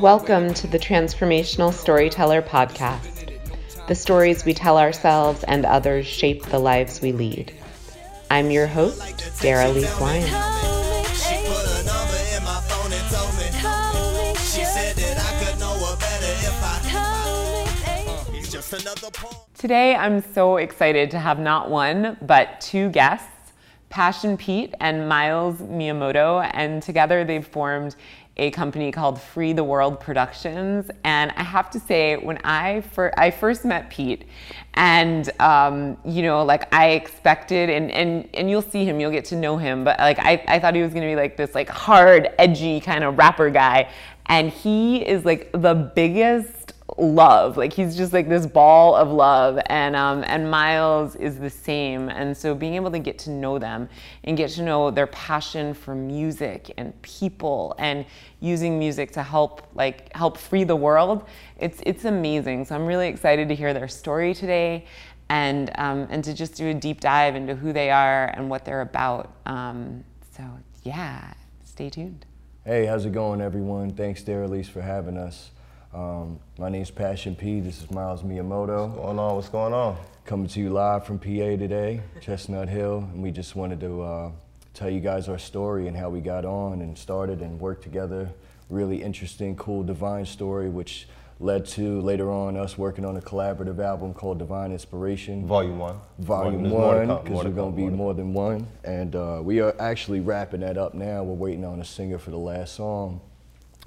Welcome to the Transformational Storyteller Podcast. The stories we tell ourselves and others shape the lives we lead. I'm your host, Daralyse Lyons. Today, I'm so excited to have not one, but two guests, Passion Pete and Miles Miyamoto, and together they've formed a company called Free the World Productions. And I have to say, when I, fir- I first met Pete, and um, you know, like I expected, and, and, and you'll see him, you'll get to know him, but like I, I thought he was gonna be like this like hard, edgy kind of rapper guy. And he is like the biggest love. Like he's just like this ball of love, and um, and Miles is the same. And so being able to get to know them and get to know their passion for music and people and using music to help like help free the world, it's it's amazing. So I'm really excited to hear their story today. And, um, and to just do a deep dive into who they are and what they're about. Um, so, yeah, stay tuned. Hey, how's it going, everyone? Thanks, Daralyse, for having us. Um, my name's Passion P. This is Miles Miyamoto. What's going on? What's going on? Coming to you live from PA today, Chestnut Hill, and we just wanted to uh, tell you guys our story and how we got on and started and worked together. Really interesting, cool, divine story, which led to later on us working on a collaborative album called Divine Inspiration. Volume one. Volume one, because we're going to be more than one. And uh, we are actually wrapping that up now. We're waiting on a singer for the last song.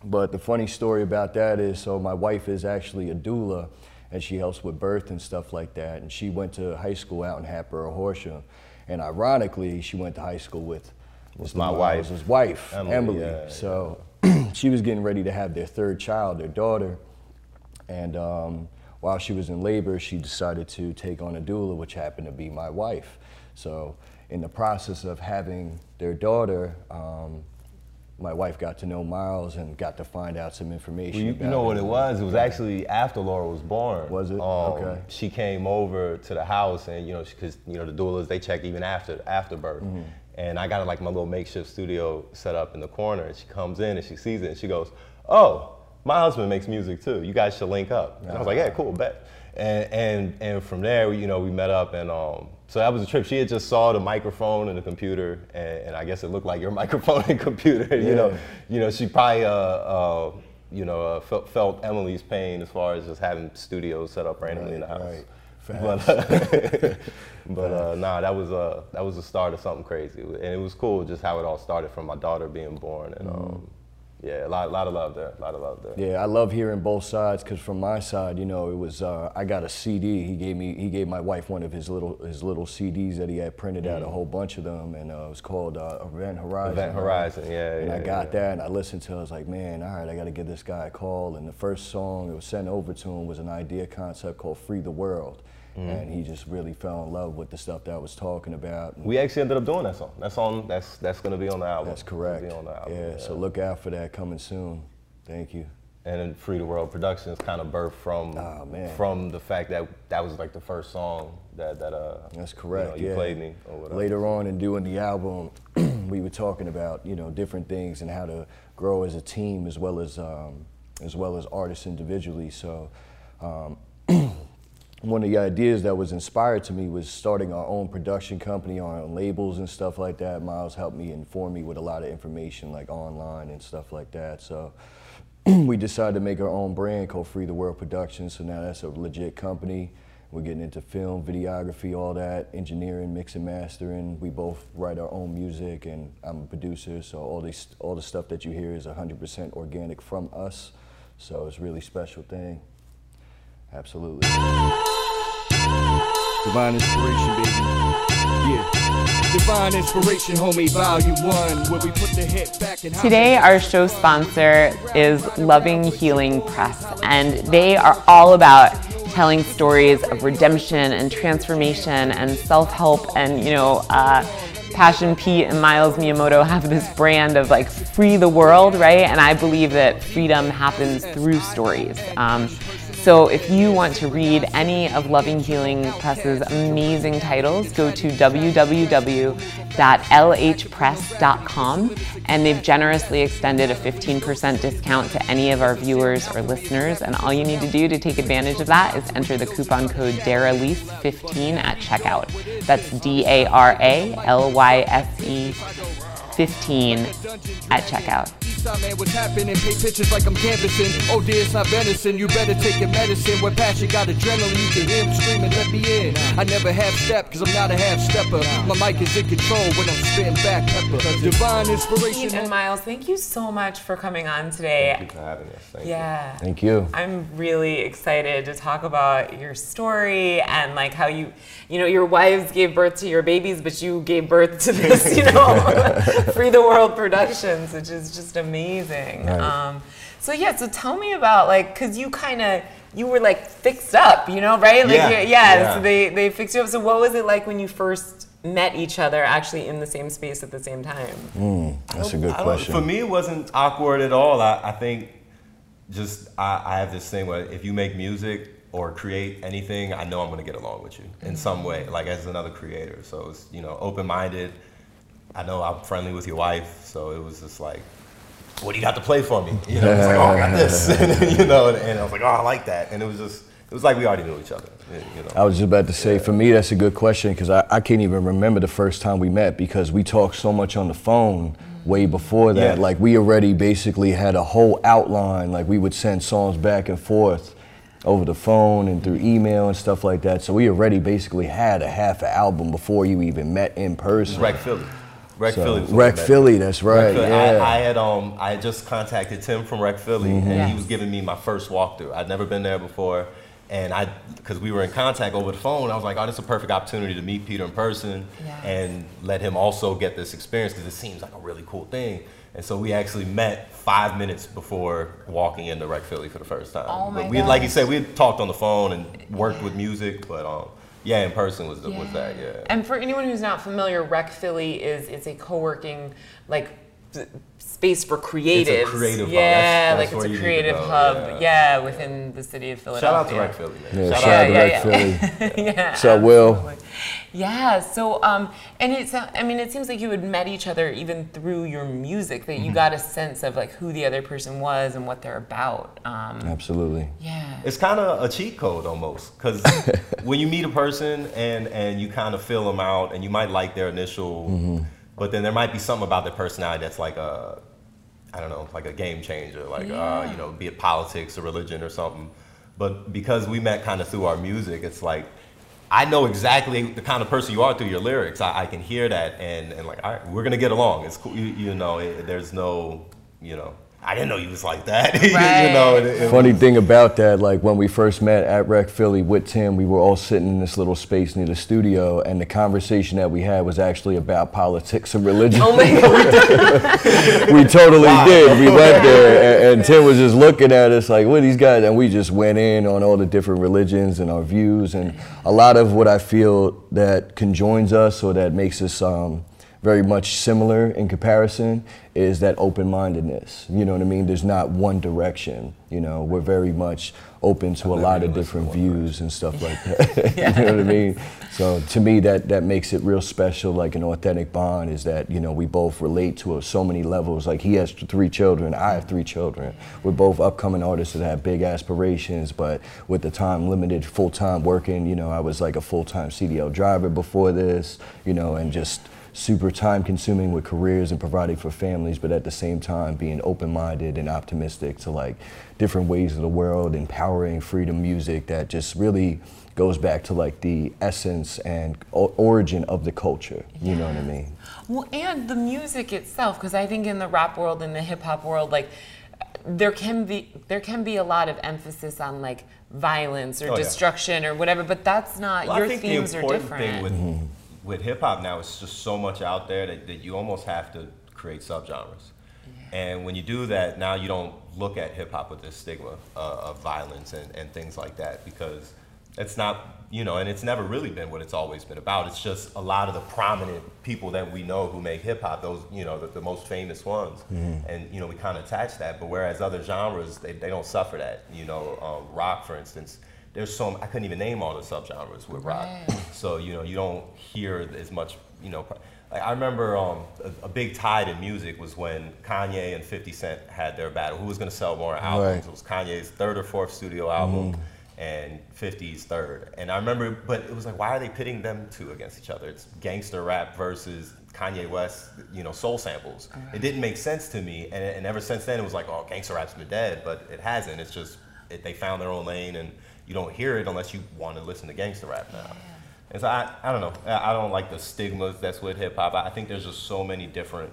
But the funny story about that is, so my wife is actually a doula, and she helps with birth and stuff like that. And she went to high school out in Hatboro, Horsham. And ironically, she went to high school with was my wife, his wife, Emily. Emily. Yeah, so she was getting ready to have their third child, their daughter. And um, while she was in labor, she decided to take on a doula, which happened to be my wife. So in the process of having their daughter, um, my wife got to know Miles and got to find out some information. Well, you, you, know what it was? It was actually after Laura was born. Was it? Um, okay. She came over to the house, and you know, because you know the doulas they check even after after birth. Mm-hmm. And I got like my little makeshift studio set up in the corner, and she comes in and she sees it, and she goes, "Oh, my husband makes music too. You guys should link up." And I was like, "Yeah, cool, bet." And and and from there, you know, we met up, and um, so that was a trip. She had just saw the microphone and the computer, and, and I guess it looked like your microphone and computer. You know, you know, she probably, uh, uh, you know, uh, felt, felt, Emily's pain as far as just having studios set up randomly right, in the house. Right. But, uh, but uh, nah, that was uh, that was the start of something crazy, and it was cool just how it all started from my daughter being born, and mm-hmm. um, yeah, a lot, lot of love there. A lot of love there. Yeah, I love hearing both sides because from my side, you know, it was uh, I got a CD. He gave me he gave my wife one of his little his little CDs that he had printed mm. out a mm. whole bunch of them, and uh, it was called uh, Event Horizon. Event Horizon, right? yeah. And yeah, I got yeah. that, and I listened to. it. I was like, man, all right, I got to give this guy a call. And the first song it was sent over to him was an idea concept called Free the World. Mm-hmm. and he just really fell in love with the stuff that I was talking about. We actually ended up doing that song. That's on. That's that's going to be on the album. That's correct. Album, yeah, yeah, So look out for that coming soon. Thank you. And then Free the World Productions kind of birthed from oh, from the fact that that was like the first song that that uh. That's correct. You, know, you yeah. played me. Later on in doing the album, we were talking about you know different things and how to grow as a team as well as um, as well as artists individually. So. Um, one of the ideas that was inspired to me was starting our own production company, our own labels and stuff like that. Miles helped me inform me with a lot of information like online and stuff like that. So we decided to make our own brand called Free the World Productions. So now that's a legit company. We're getting into film, videography, all that, engineering, mixing, mastering. We both write our own music, and I'm a producer, so all this, all the stuff that you hear is 100% organic from us. So it's a really special thing. Absolutely. Divine inspiration, baby. Yeah. Divine inspiration, homie, volume one, where we put the back in. Today, our show sponsor is Loving Healing Press, and they are all about telling stories of redemption and transformation and self-help and you know. Uh, Passion Pete and Miles Miyamoto have this brand of like free the world, right? And I believe that freedom happens through stories. Um, So if you want to read any of Loving Healing Press's amazing titles, go to www.lhpress.com and they've generously extended a 15% discount to any of our viewers or listeners. And all you need to do to take advantage of that is enter the coupon code DARALYSE15 at checkout. That's D A R A L Y S E 15 at checkout. Eastside man, what's happening? Paint pictures like I'm canvassing. Oh dear, it's not venison. You better take your medicine. When passion got adrenaline, you can hear him screaming, let me in. I never half step, cause I'm not a half stepper. My mic is in control when I'm spitting back pepper. Divine inspiration. And Miles, thank you so much for coming on today. Thank you for having us. Thank yeah. You. Thank you. I'm really excited to talk about your story and like how you, you know, your wives gave birth to your babies, but you gave birth to this, you know, Free the World Productions, which is just amazing. Right. Um, so yeah, so tell me about like, cause you kind of you were like fixed up, you know, right? Like yeah, yeah, yeah. So they they fixed you up. So what was it like when you first met each other, actually in the same space at the same time? Mm, that's a good question. For me, it wasn't awkward at all. I, I think just I, I have this thing where if you make music or create anything, I know I'm going to get along with you in some way, like as another creator. So it's you know open minded I know I'm friendly with your wife, so it was just like, what do you got to play for me? You know, it's like, oh, I got this, and, you know, and, and, I was like, oh, I like that, and it was just, it was like we already knew each other. You know? I was just about to say, yeah. for me, that's a good question because I, I can't even remember the first time we met because we talked so much on the phone way before that. Yeah. Like we already basically had a whole outline. Like we would send songs back and forth over the phone and through email and stuff like that. So we already basically had a half an album before you even met in person. Rec Philly. Rec so, Philly. Rec Philly, that's right. Philly. Yeah. I, I, had um I had just contacted Tim from Rec Philly, mm-hmm. and yes. he was giving me my first walkthrough. I'd never been there before, and I because we were in contact over the phone, I was like, oh, this is a perfect opportunity to meet Peter in person yes. and let him also get this experience because it seems like a really cool thing. And so we actually met five minutes before walking into Rec Philly for the first time. Oh my but we, like you said, we had talked on the phone and worked yeah. with music, but um, yeah, in person was the, yeah. was that. Yeah. And for anyone who's not familiar, Rec Philly is it's a co-working like space for creatives. It's a creative yeah, hub. That's, that's like it's a creative hub. Yeah. yeah. within the city of Philadelphia. Shout out to Rec Philly, man. Yeah, shout, shout out to Rec Philly. yeah. So Will. Yeah. So, um, and it's, I mean, it seems like you had met each other even through your music, that you mm-hmm. got a sense of like who the other person was and what they're about. Um, Absolutely. Yeah. It's kind of a cheat code almost, because when you meet a person and and you kind of fill them out, and you might like their initial. Mm-hmm. But then there might be something about their personality that's like a, I don't know, like a game changer, like yeah. uh, you know, be it politics or religion or something. But because we met kind of through our music, it's like I know exactly the kind of person you are through your lyrics. I, I can hear that, and, and like, all right, we're gonna get along. It's cool. You, you know, it, there's no, you know, I didn't know you was like that. Right. you know, it, it funny was... thing about that, like when we first met at Rec Philly with Tim, we were all sitting in this little space near the studio, and the conversation that we had was actually about politics and religion. Oh my god, we totally wow. did. We went there, and, and, Tim was just looking at us like, "What these guys?" And we just went in on all the different religions and our views, and a lot of what I feel that conjoins us or that makes us. Um, very much similar in comparison is that open-mindedness. You know what I mean? There's not one direction. You know, we're very much open to a lot of different views and stuff like that. yeah. you know what I mean? So to me, that that makes it real special. Like an authentic bond is that you know we both relate to so many levels. Like he has three children, I have three children. We're both upcoming artists that have big aspirations, but with the time limited, full time working. You know, I was like a full time CDL driver before this. You know, and just super time consuming with careers and providing for families, but at the same time being open minded and optimistic to like different ways of the world, empowering freedom music that just really goes back to like the essence and origin of the culture. You know what I mean? Well, and the music itself, because I think in the rap world and the hip hop world, like there can be there can be a lot of emphasis on like violence or oh, destruction yeah. or whatever, but that's not well, your themes are different. With, mm-hmm with hip hop now, it's just so much out there that, that you almost have to create subgenres. Yeah. And when you do that, now you don't look at hip hop with this stigma uh, of violence and, and things like that because it's not you know, and it's never really been what it's always been about. It's just a lot of the prominent people that we know who make hip hop, those, you know, the, the most famous ones. Mm-hmm. And, you know, we kind of attach that. But whereas other genres, they, they don't suffer that. You know, um, rock, for instance, there's so, I couldn't even name all the subgenres with rock. Right. So, you know, you don't hear as much, you know, like I remember um, a, a, big tide in music was when Kanye and 50 Cent had their battle. Who was going to sell more albums? Right. It was Kanye's third or fourth studio album. Mm and 50's third. And I remember, but it was like, why are they pitting them two against each other? It's gangster rap versus Kanye West, you know, soul samples. It didn't make sense to me, and, and, ever since then, it was like, oh, gangster rap's been dead, but it hasn't. It's just it, they found their own lane, and you don't hear it unless you want to listen to gangster rap now. Yeah. And so I, I don't know. I don't like the stigmas that's with hip hop. I think there's just so many different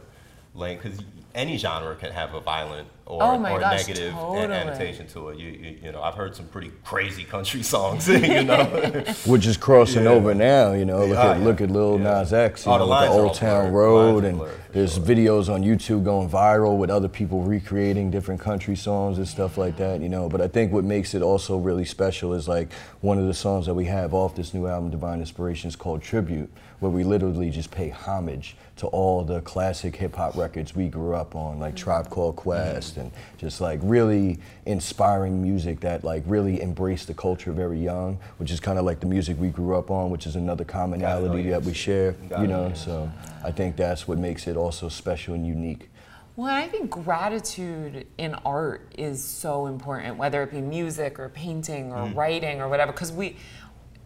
lanes because any genre can have a violent or, oh or gosh, negative totally. annotation to it. You, you, you, know, I've heard some pretty crazy country songs, you know. Which is crossing yeah. over now, you know. Look oh, at yeah. look at Lil yeah. Nas X, you oh, know, the, the Old Town Road, and there's sure. videos on YouTube going viral with other people recreating different country songs and stuff like that, you know. But I think what makes it also really special is like one of the songs that we have off this new album, Divine Inspirations, called Tribute, where we literally just pay homage to all the classic hip hop records we grew up on, like Tribe Called Quest, and just like really inspiring music that like really embraced the culture very young, which is kind of like the music we grew up on, which is another commonality that we share, you know. So I think that's what makes it also special and unique. Well, I think gratitude in art is so important, whether it be music or painting or mm. writing or whatever, because we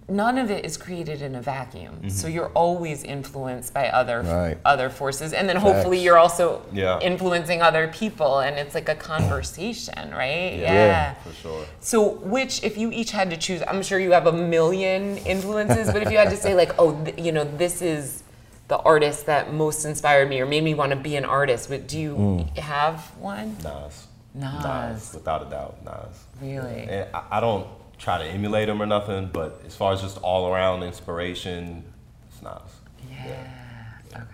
none of it is created in a vacuum. Mm-hmm. So you're always influenced by other right. other forces, and then Facts. hopefully you're also yeah. influencing other people, and it's like a conversation, right? Yeah. yeah. for sure. So, which, if you each had to choose, I'm sure you have a million influences, but if you had to say, like, oh, th- you know, this is the artist that most inspired me or made me want to be an artist, but do you mm. have one? Nas. Nas. Nas, without a doubt, Nas. Really? And I, I don't try to emulate him or nothing, but as far as just all around inspiration, it's Nas. Yeah. yeah. Okay.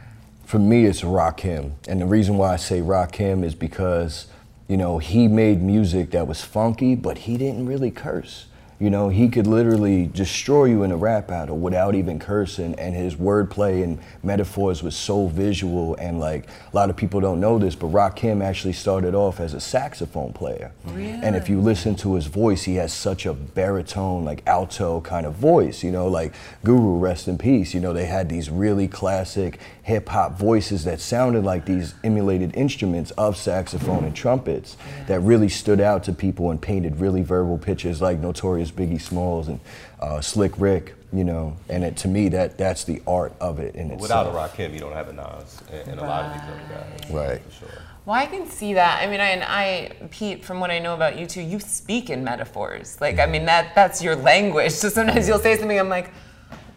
For me, it's Rakim, and the reason why I say Rakim is because you know he made music that was funky, but he didn't really curse. You know, he could literally destroy you in a rap battle without even cursing, and his wordplay and metaphors was so visual. And like a lot of people don't know this, but Rakim actually started off as a saxophone player. Really? And if you listen to his voice, he has such a baritone, like alto kind of voice. You know, like Guru, rest in peace. You know, they had these really classic hip hop voices that sounded like these emulated instruments of saxophone and trumpets that really stood out to people and painted really verbal pictures like Notorious Biggie Smalls and uh, Slick Rick, you know. And it, to me, that that's the art of it in Without itself. a Rakim, you don't have a Nas and, and right. a lot of these other guys. Right. For sure. Well, I can see that. I mean, I, and I, Pete, from what I know about you two, you speak in metaphors. Like, I mean, that that's your language. So sometimes you'll say something, I'm like,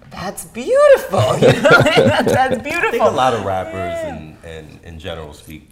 that's beautiful. You know, that's, that's beautiful. I think a lot of rappers yeah. and, and in general speak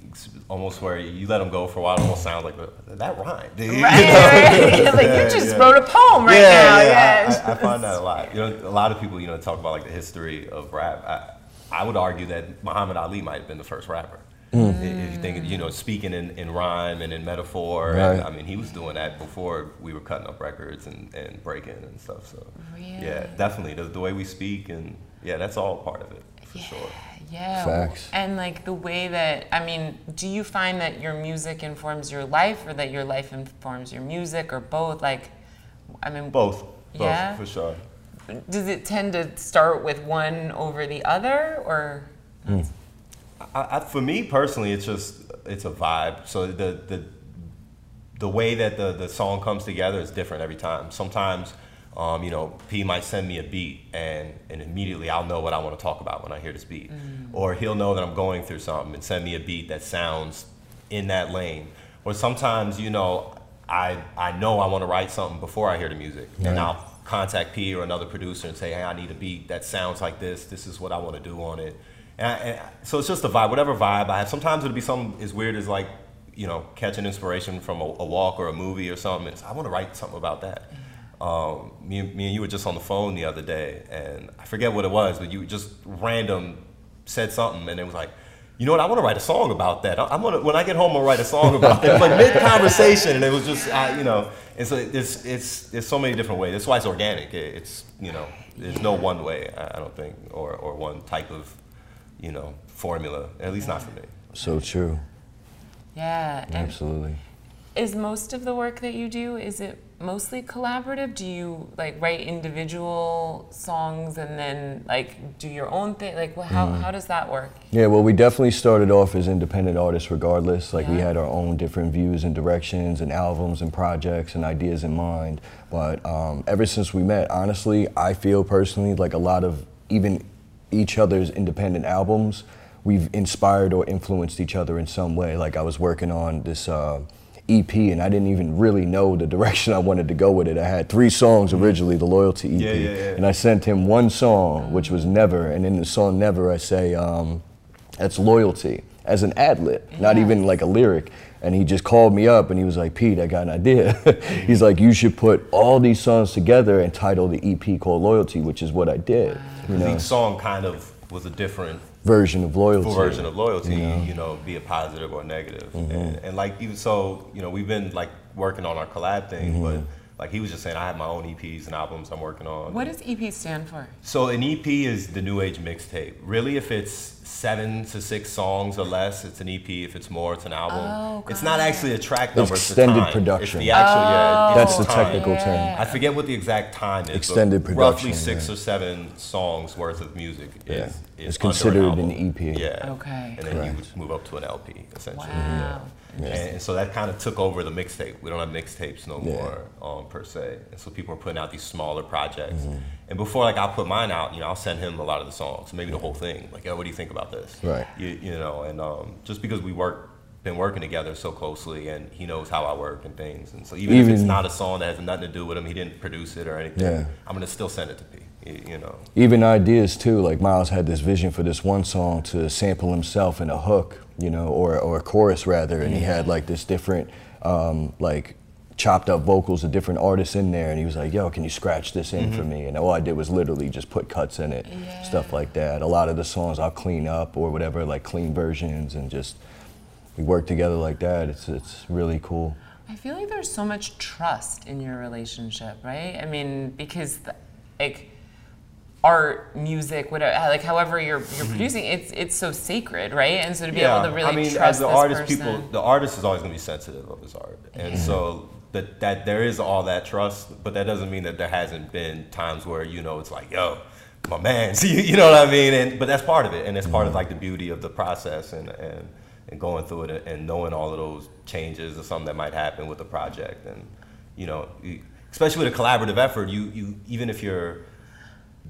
almost where you let them go for a while, it almost sounds like that rhymed. Right, you know? right. like you just yeah. wrote a poem right yeah, now. Yeah, I, I, find that a lot. You know, a lot of people, you know, talk about like the history of rap. I, I would argue that Muhammad Ali might have been the first rapper. Mm. If you think, you know, speaking in, in rhyme and in metaphor, right. and, I mean, he was doing that before we were cutting up records and, and breaking and stuff. So, really? yeah, definitely the, the way we speak and yeah, that's all part of it for yeah. sure. Yeah. Facts. And like the way that I mean, do you find that your music informs your life, or that your life informs your music, or both? Like, I mean, both. Both yeah? for sure. Does it tend to start with one over the other, or? Mm. I, I, for me personally, it's just it's a vibe. So the the the way that the the song comes together is different every time. Sometimes. Um, you know, P might send me a beat, and, and immediately I'll know what I want to talk about when I hear this beat. Mm. Or he'll know that I'm going through something and send me a beat that sounds in that lane. Or sometimes, you know, I I know I want to write something before I hear the music, right. and I'll contact P or another producer and say, hey, I need a beat that sounds like this. This is what I want to do on it. And, I, and so it's just a vibe, whatever vibe I have. Sometimes it'll be something as weird as like, you know, catching inspiration from a, a walk or a movie or something. It's, I want to write something about that. Um, me, me and you were just on the phone the other day, and I forget what it was, but you just random said something, and it was like, you know what? I want to write a song about that. I, am gonna when I get home, I'll write a song about that. It was like mid conversation, and it was just, I, you know, it's it's it's there's so many different ways. That's why it's organic. It, it's you know, there's no one way. I, I don't think, or or one type of, you know, formula. At least not for me. So true. Yeah. Absolutely. Is most of the work that you do is it mostly collaborative? Do you like write individual songs and then like do your own thing? Like how, mm. how does that work? Yeah, well, we definitely started off as independent artists regardless. Like yeah. we had our own different views and directions and albums and projects and ideas in mind. But um, ever since we met, honestly, I feel personally like a lot of even each other's independent albums, we've inspired or influenced each other in some way. Like I was working on this uh, EP, and I didn't even really know the direction I wanted to go with it. I had three songs mm-hmm. originally, the Loyalty EP, yeah, yeah, yeah. and I sent him one song, which was Never, and in the song Never, I say um, that's Loyalty as an ad lib, not even like a lyric. And he just called me up and he was like, Pete, I got an idea. He's like, you should put all these songs together and title the EP called Loyalty, which is what I did. You know? Each song kind of was a different version of loyalty. Full version of loyalty, you know, you know be it positive or negative. Mm-hmm. And, and, like even so, you know, we've been like working on our collab thing, mm-hmm. but like he was just saying, I have my own EPs and albums I'm working on. What does EP stand for? So an EP is the new age mixtape. Really, if it's seven to six songs or less, it's an EP. If it's more, it's an album. Oh, it's not actually a track number. It's extended it's production. It's the actual, oh, yeah. That's the technical yeah. term. I forget what the exact time is. Extended production. Roughly six yeah. or seven songs worth of music yeah. is, is it's considered an, an, EP. Yeah. Okay. And then Correct. you would move up to an LP, essentially. Wow. Yeah. And, so that kind of took over the mixtape. We don't have mixtapes no more, um, per se. And so people are putting out these smaller projects. Mm-hmm. And before like I'll put mine out, you know, I'll send him a lot of the songs, maybe the whole thing. Like, yo, what do you think about this? Right. You, you know, and um, just because we work, been working together so closely, and he knows how I work and things, and so even, even if it's not a song that has nothing to do with him, he didn't produce it or anything. Yeah. I'm gonna still send it to P. You know. Even ideas too. Like Miles had this vision for this one song to sample himself in a hook, you know, or or a chorus rather, and he had like this different um, like chopped up vocals of different artists in there and he was like yo can you scratch this in mm-hmm. for me and all i did was literally just put cuts in it yeah. stuff like that a lot of the songs i'll clean up or whatever like clean versions and just we work together like that it's it's really cool i feel like there's so much trust in your relationship right i mean because like art, music, whatever, like however you're you're mm-hmm. producing, it's it's so sacred, right? And so to be yeah. able to really I mean, trust as the this artist, person. people, the artist is always going to be sensitive of his art, and yeah. so that that there is all that trust, but that doesn't mean that there hasn't been times where you know it's like, yo, my man, see, you know what I mean? And but that's part of it, and it's part of mm-hmm. like the beauty of the process and and and going through it and knowing all of those changes or something that might happen with the project, and you know, especially with a collaborative effort, you you even if you're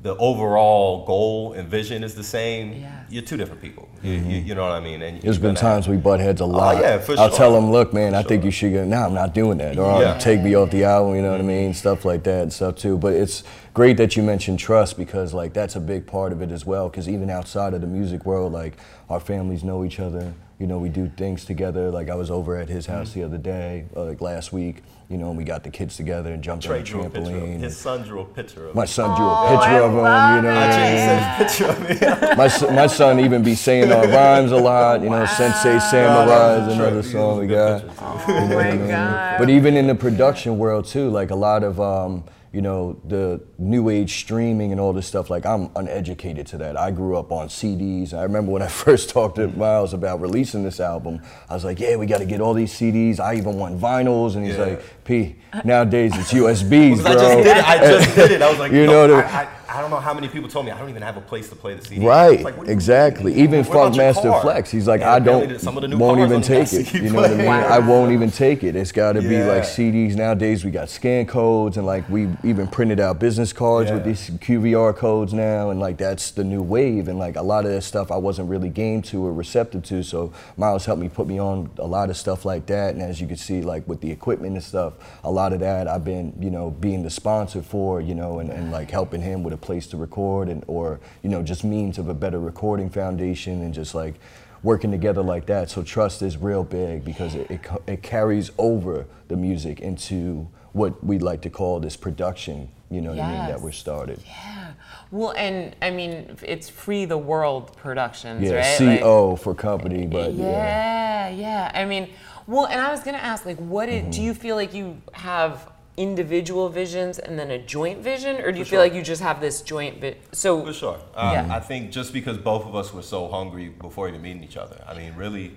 the overall goal and vision is the same, yeah. you're two different people. You, mm-hmm. you, you, know what I mean? And There's been times we butt heads a oh, lot. Oh, yeah, for I'll sure. tell them, look, man, for I sure. think you should go. Nah, I'm not doing that. Or yeah. take me off the album. You know what I mean? Stuff like that and stuff too. But it's great that you mentioned trust because like that's a big part of it as well. Because even outside of the music world, like our families know each other you know, we do things together. Like I was over at his house mm-hmm. the other day, uh, like last week. You know, and we got the kids together and jumped Trey on the trampoline. His son drew a picture of him. My son drew a picture oh, of him. You know, I picture of me. my my son even be saying our rhymes a lot. You know, wow. Sensei Samurai is another song we got. Oh you know my I mean? God. But even in the production world too, like a lot of. Um, you know, the new age streaming and all this stuff, like I'm uneducated to that. I grew up on CDs. I remember when I first talked to mm-hmm. Miles about releasing this album, I was like, yeah, we got to get all these CDs. I even want vinyls. And he's yeah. like, P, uh, nowadays it's USBs, bro. I just did it. I just did it. I was like, you know, I, I, I don't know how many people told me I don't even have a place to play the CD. Right, like, exactly. Even Funkmaster Flex, he's like, I don't, some of the new won't even take it. You know what I mean? I won't even take it. It's got to yeah. be like CDs nowadays. We got scan codes and like we even printed out business cards yeah. with these QVR codes now, and like that's the new wave. And like a lot of that stuff I wasn't really game to or receptive to. So Miles helped me put me on a lot of stuff like that. And as you can see, like with the equipment and stuff, a lot of that I've been, you know, being the sponsor for, you know, and, and like helping him with a place to record and or you know just means of a better recording foundation and just like working together like that. So trust is real big because it, it, it carries over the music into what we'd like to call this production. You know yes. what I mean? That we're started. Yeah. Well, and I mean, it's Free the World Productions, Yeah, right? C Like- for company, but yeah. yeah, yeah. I mean, well, and I was gonna ask, like, what Mm-hmm. did, do you feel like you have individual visions and then a joint vision, or do you For feel sure. like you just have this joint? Vi- so For sure. Um, Yeah. I think just because both of us were so hungry before even meeting each other. I mean, really,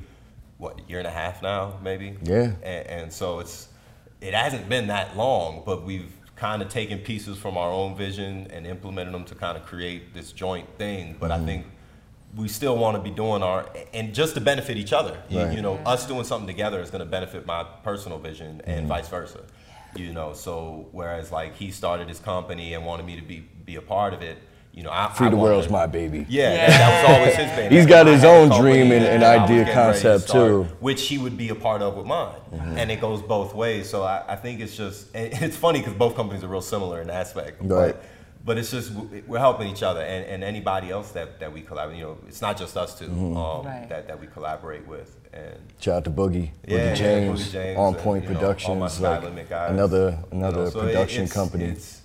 what, a year and a half now, maybe? Yeah. And, and so it's, it hasn't been that long, but we've kind of taken pieces from our own vision and implemented them to kind of create this joint thing. But Mm-hmm. I think we still want to be doing our, and just to benefit each other. You, Right. you know, us doing something together is going to benefit my personal vision and Mm-hmm. vice versa. You know, so whereas like he started his company and wanted me to be be a part of it, you know, I Free I the wanted world's my baby. yeah, Yeah. That, that was always his baby. He's got his I had a own dream and- and that I was idea getting ready to concept, start, too. which he would be a part of with mine, mm-hmm. and it goes both ways. So I, I think it's just and it's funny because both companies are real similar in aspect, Right. but but it's just we're helping each other and, and anybody else that, that we collaborate. You know, it's not just us 2 Mm-hmm. um, Right. that that we collaborate with, and Shout out to Boogie, Yeah, Boogie yeah, James, Boogie James On and, Point you know, all my Productions, like limit guys. another You another know, so it- production it's- company. It's,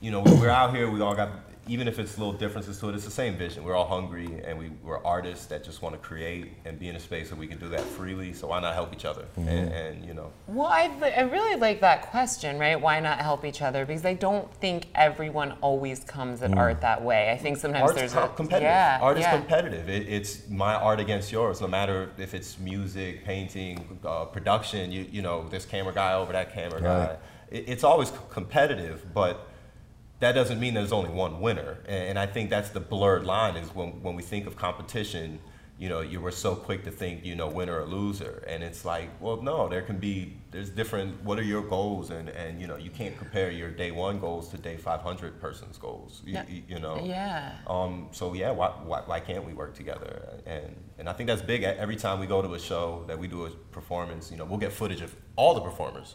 you know, we're out here. We all got, even if it's little differences to it, it's the same vision. We're all hungry, and we, we're artists that just want to create and be in a space where we can do that freely. So why not help each other? Mm-hmm. And, and you know, Well, I, I really like that question, right? Why not help each other? Because I don't think everyone always comes at art that way. I think sometimes art's there's co- a competitive. Yeah, art is yeah. competitive. It, it's my art against yours. No matter if it's music, painting, uh, production. You you know, this camera guy over that camera Right. guy. It, it's always c- competitive, but that doesn't mean there's only one winner. And, I think that's the blurred line is when when we think of competition. You know, you were so quick to think, you know, winner or loser, and it's like, well, no, there can be, there's different. What are your goals, and and you know, you can't compare your day one goals to day 500 person's goals. You, Yeah. you, you know, Yeah. um, so yeah, why, why, why can't we work together? And and I think that's big. Every time we go to a show that we do a performance, you know, we'll get footage of all the performers.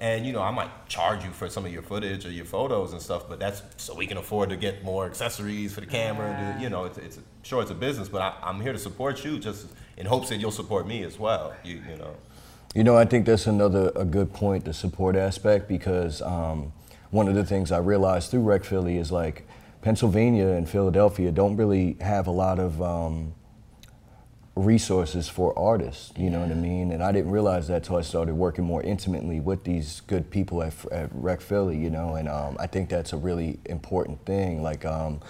And you know, I might charge you for some of your footage or your photos and stuff, but that's so we can afford to get more accessories for the camera. And do, you know, it's, it's sure it's a business, but I, I'm here to support you, just in hopes that you'll support me as well. You, you know. You know, I think that's another a good point, the support aspect, because um, one of the things I realized through Rec Philly is like Pennsylvania and Philadelphia don't really have a lot of um, resources for artists. You know what I mean? And I didn't realize that till I started working more intimately with these good people at, at Rec Philly. You know, and um, I think that's a really important thing. Like. Um,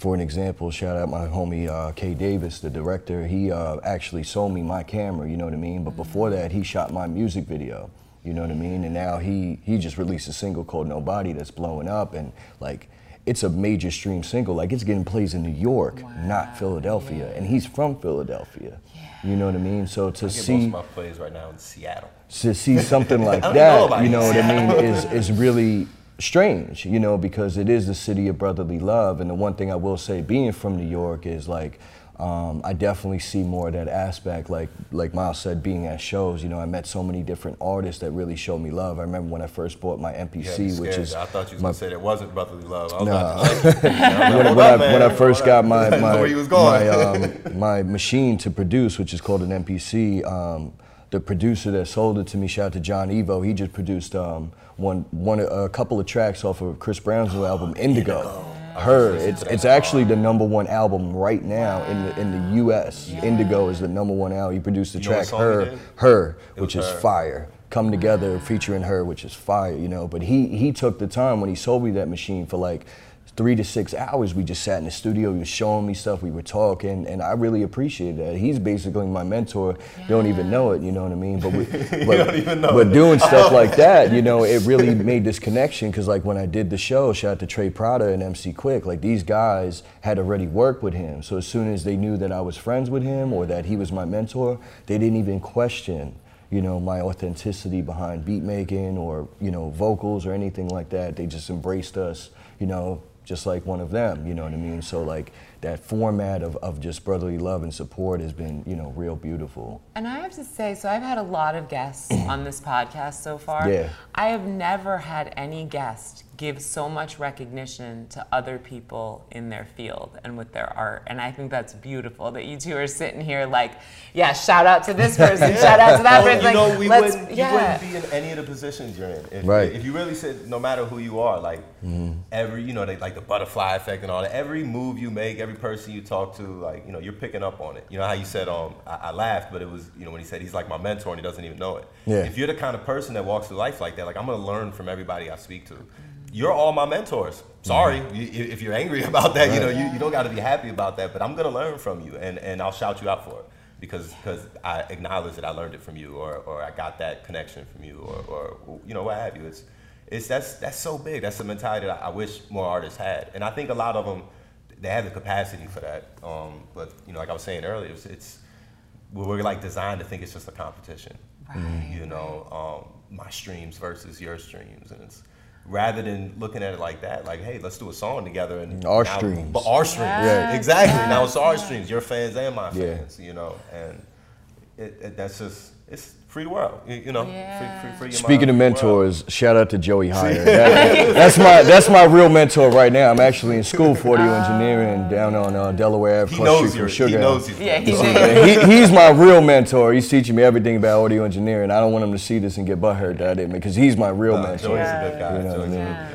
for an example, shout out my homie uh, Kay Davis, the director. He uh, actually sold me my camera, you know what I mean? But before that, he shot my music video, you know what I mean? And now he he just released a single called Nobody that's blowing up, and like it's a major stream single. Like it's getting plays in New York, not Philadelphia, and he's from Philadelphia. You know what I mean? So to I get most see of my plays right now in Seattle. to see something like I don't know that, you know what I mean, is is really strange, you know, because it is the city of brotherly love. And the one thing I will say, being from New York, is like um, I definitely see more of that aspect. Like like Miles said, being at shows, you know, I met so many different artists that really showed me love. I remember when I first bought my MPC, which is I thought you was my gonna say that wasn't brotherly love. I was Nah. about to like, I when, when I, when I first got my I didn't know my where you was going. my, um, my machine to produce, which is called an MPC, um, the producer that sold it to me, shout out to John Evo. He just produced um, one one a couple of tracks off of Chris Brown's new album Indigo. Her, it's it's actually the number one album right now in the in the U.S. Indigo is the number one album. He produced the You track Her. Her, which is Her. fire. Come together featuring her, which is fire, you know. But he he took the time when he sold me that machine for like three to six hours. We just sat in the studio. He was showing me stuff. We were talking, and I really appreciate that. He's basically my mentor. You don't even know it, you know what I mean? But we, but, don't even know but doing stuff oh. like that, you know, it really made this connection. Because like when I did the show, shout out to Trey Prada and MC Quick. Like these guys had already worked with him, so as soon as they knew that I was friends with him or that he was my mentor, they didn't even question you know, my authenticity behind beat making or, you know, vocals or anything like that. They just embraced us, you know, just like one of them, you know what I mean? So like that format of, of just brotherly love and support has been, you know, real beautiful. And I have to say, so I've had a lot of guests on this podcast so far. Yeah. I have never had any guest give so much recognition to other people in their field and with their art. And I think that's beautiful that you two are sitting here like, yeah, shout out to this person, shout out to that Well, person. you know, like, we let's, wouldn't, yeah. you wouldn't be in any of the positions you're in. If, Right. If you really said, no matter who you are, like every, you know, they, like like the butterfly effect and all that. Every move you make, every person you talk to, like you know, you're picking up on it. You know how you said, um, I, I laughed, but it was you know when he said he's like my mentor and he doesn't even know it. Yeah. If you're the kind of person that walks through life like that, like I'm gonna learn from everybody I speak to. You're all my mentors. Sorry you, if you're angry about that. You know, you, you don't got to be happy about that. But I'm gonna learn from you, and, and I'll shout you out for it because because I acknowledge that I learned it from you, or, or I got that connection from you, or, or you know what have you. It's it's that's that's so big. That's the mentality that I, I wish more artists had, and I think a lot of them they have the capacity for that. Um, but you know, like I was saying earlier, it's, it's we're like designed to think it's just a competition. Right, You know, um, my streams versus your streams, and it's rather than looking at it like that, like, hey, let's do a song together and Our now- streams. but our streams, Yes, exactly. yes, now it's our streams, your fans and my Yeah. fans. You know, and it, it, that's just it's free the world. You, you know, Yeah. free, free, free your Speaking of mind, free mentors, shout out to Joey Heyer. That- that's my that's my real mentor right now. I'm actually in school for audio engineering down on uh, Delaware Ave, he across knows street your, from Sugar. he knows he's Yeah, good. he's he, he's my real mentor. He's teaching me everything about audio engineering. I don't want him to see this and get butthurt that I didn't because he's my real Uh, mentor. Joey's a good guy. You know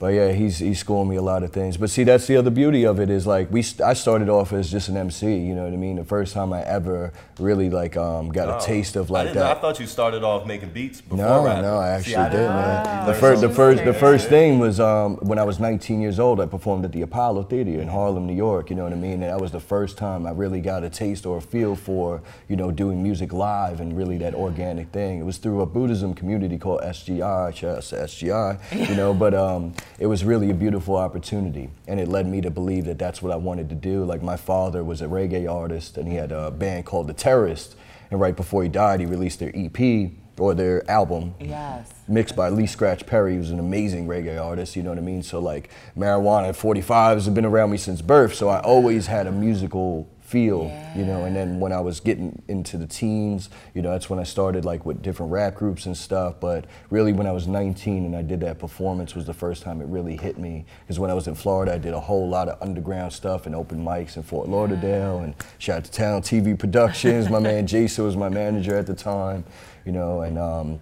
But yeah, he's he's schooling me a lot of things. But see, that's the other beauty of it is like we st- I started off as just an MC. You know what I mean? The first time I ever really like um, got Oh. a taste of like know- that. I thought you started off making beats before No, rapping. no, I See, actually did, didn't man. The first, the first, the first thing was um, when I was 19 years old. I performed at the Apollo Theater in Harlem, New York. You know what I mean? And that was the first time I really got a taste or a feel for, you know, doing music live and really that organic thing. It was through a Buddhism community called SGI, SGI. You know, but um, it was really a beautiful opportunity, and it led me to believe that that's what I wanted to do. Like my father was a reggae artist, and he had a band called The Terrorists. And right before he died, he released their EP or their album, Yes. mixed by Lee Scratch Perry, who's an amazing reggae artist, you know what I mean? So like marijuana at 45s have been around me since birth, so I always had a musical feel, you know, and then when I was getting into the teens, you know, that's when I started like with different rap groups and stuff, but really when I was 19 and I did that performance was the first time it really hit me, because when I was in Florida, I did a whole lot of underground stuff and open mics in Fort Lauderdale, and shout out to Town TV Productions, my man Jason was my manager at the time, you know, and um,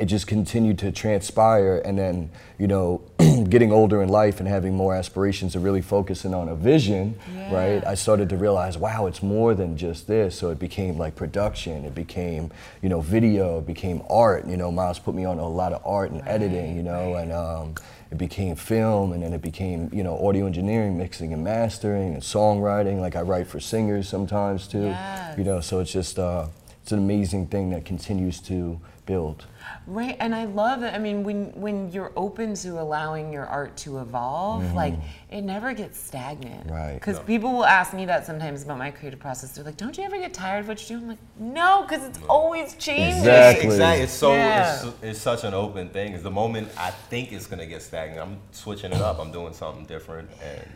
it just continued to transpire. And then you know getting older in life and having more aspirations of really focusing on a vision right i started to realize wow it's more than just this. So it became like production. It became you know video. It became art. You know miles put me on a lot of art and editing you know and um, it became film and then it became you know audio engineering mixing and mastering and songwriting. Like i write for singers sometimes too. Yes. you know so it's just uh, it's an amazing thing that continues to build Right, and I love that. I mean, when when you're open to allowing your art to evolve, like it never gets stagnant. Mm-hmm. Right. Because people will ask me that sometimes about my creative process. They're like, "Don't you ever get tired of what you do?" I'm like, "No, because it's always changing." Exactly. Exactly. It's so Yeah. it's, it's such an open thing. Is the moment I think it's gonna get stagnant, I'm switching it up. I'm doing something different, and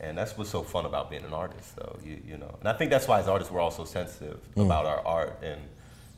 and that's what's so fun about being an artist, though. You you know, and I think that's why as artists we're all so sensitive about our art, and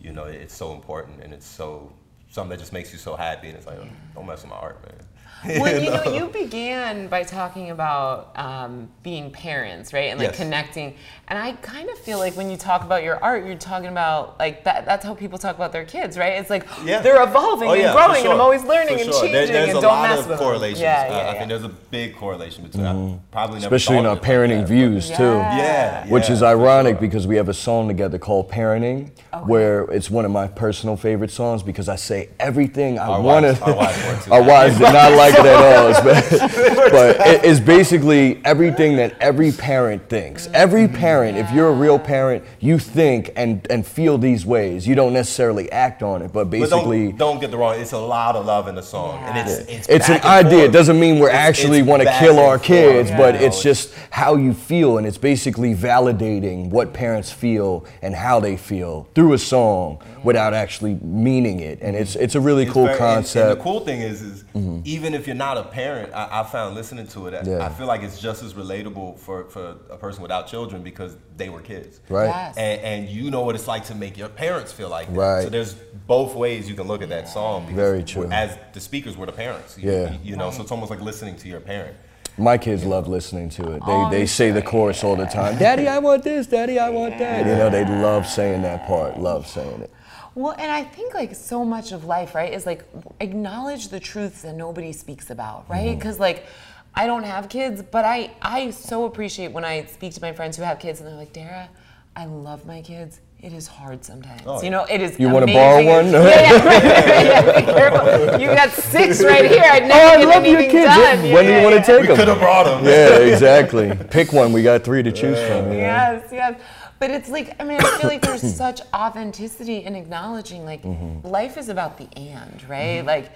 you know, it's so important, and it's so something that just makes you so happy, and it's like, don't mess with my art, man. Well, you know, you began by talking about um, being parents, right? And like Yes. connecting. And I kind of feel like when you talk about your art, you're talking about like that. That's how people talk about their kids, right? It's like Yeah. they're evolving Oh, and yeah, for growing, and I'm always learning For and sure. changing, There- there's and a don't lot mess of with them. correlations. Yeah, Uh, yeah, I think there's a big correlation between. I probably never especially in our of it like parenting that, but- views too. Yeah. Yeah, Which is ironic sure. because we have a song together called Parenting, where it's one of my personal favorite songs because I say everything I want wives- to. our wives were too. Our wives did not like it at all, but, but it- it's basically everything that every parent thinks. Every parent, if you're a real parent, you think and, and feel these ways. You don't necessarily act on it, but But basically. don't, don't get the wrong. It's a lot of love in the song, and it's it's, it's an and idea. It doesn't mean we're It's- actually want to kill our kids, you but it's just how you feel, and it's basically validating what parents feel and how they feel through a song without actually meaning it. And it's it's a really It's cool very- and- And, concept. the cool thing is, is Mm-hmm. even if you're not a parent, I, I found listening to it, I- Yeah. I feel like it's just as relatable for, for a person without children because they were kids. Right. Yes. And, and you know what it's like to make your parents feel like that. Right. So there's both ways you can look at that song. Because Very true. As the speakers were the parents. You, Yeah. You know, so it's almost like listening to your parent. My kids love listening to it. They, Oh, they say the chorus all the time. Daddy, I want this. Daddy, I want that. You know, they love saying that part. Love saying it. Well, and I think like so much of life, right, is like acknowledge the truths that nobody speaks about, right? Mm-hmm. Because like I don't have kids, but I, I so appreciate when I speak to my friends who have kids and they're like, Dara, I love my kids. It is hard sometimes. Oh, you know, it is. You wanna borrow one? Yeah, yeah. yeah, be careful. You got six right here. I'd never Oh, I love your kids. done. When do you want to take We them? could have brought them. Yeah, exactly. Pick one. We got three to choose from. you? Yes, yes. But it's like, I mean, I feel like there's such authenticity in acknowledging, like, Mm-hmm. life is about the and, right? Like,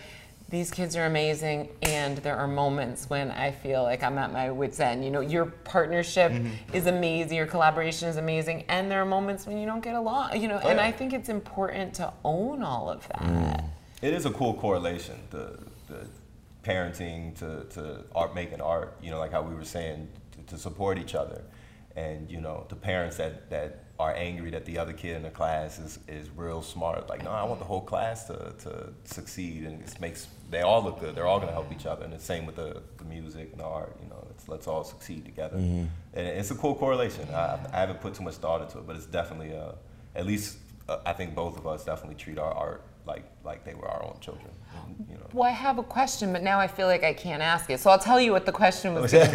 these kids are amazing, and there are moments when I feel like I'm at my wits' end. You know, your partnership Mm-hmm. is amazing, your collaboration is amazing, and there are moments when you don't get along, you know, and yeah. I think it's important to own all of that. Mm. It is a cool correlation, the, the parenting to, to art making art, you know, like how we were saying, to, to support each other. And, you know, the parents that, that are angry that the other kid in the class is, is real smart, like, no, I want the whole class to, to succeed and it makes, they all look good, they're all gonna help each other. And the same with the, the music and the art, you know, it's, let's all succeed together. And it's a cool correlation. I, I haven't put too much thought into it, but it's definitely, uh, at least uh, I think both of us definitely treat our art like, like they were our own children, you know. Well, I have a question, but now I feel like I can't ask it. So I'll tell you what the question was going to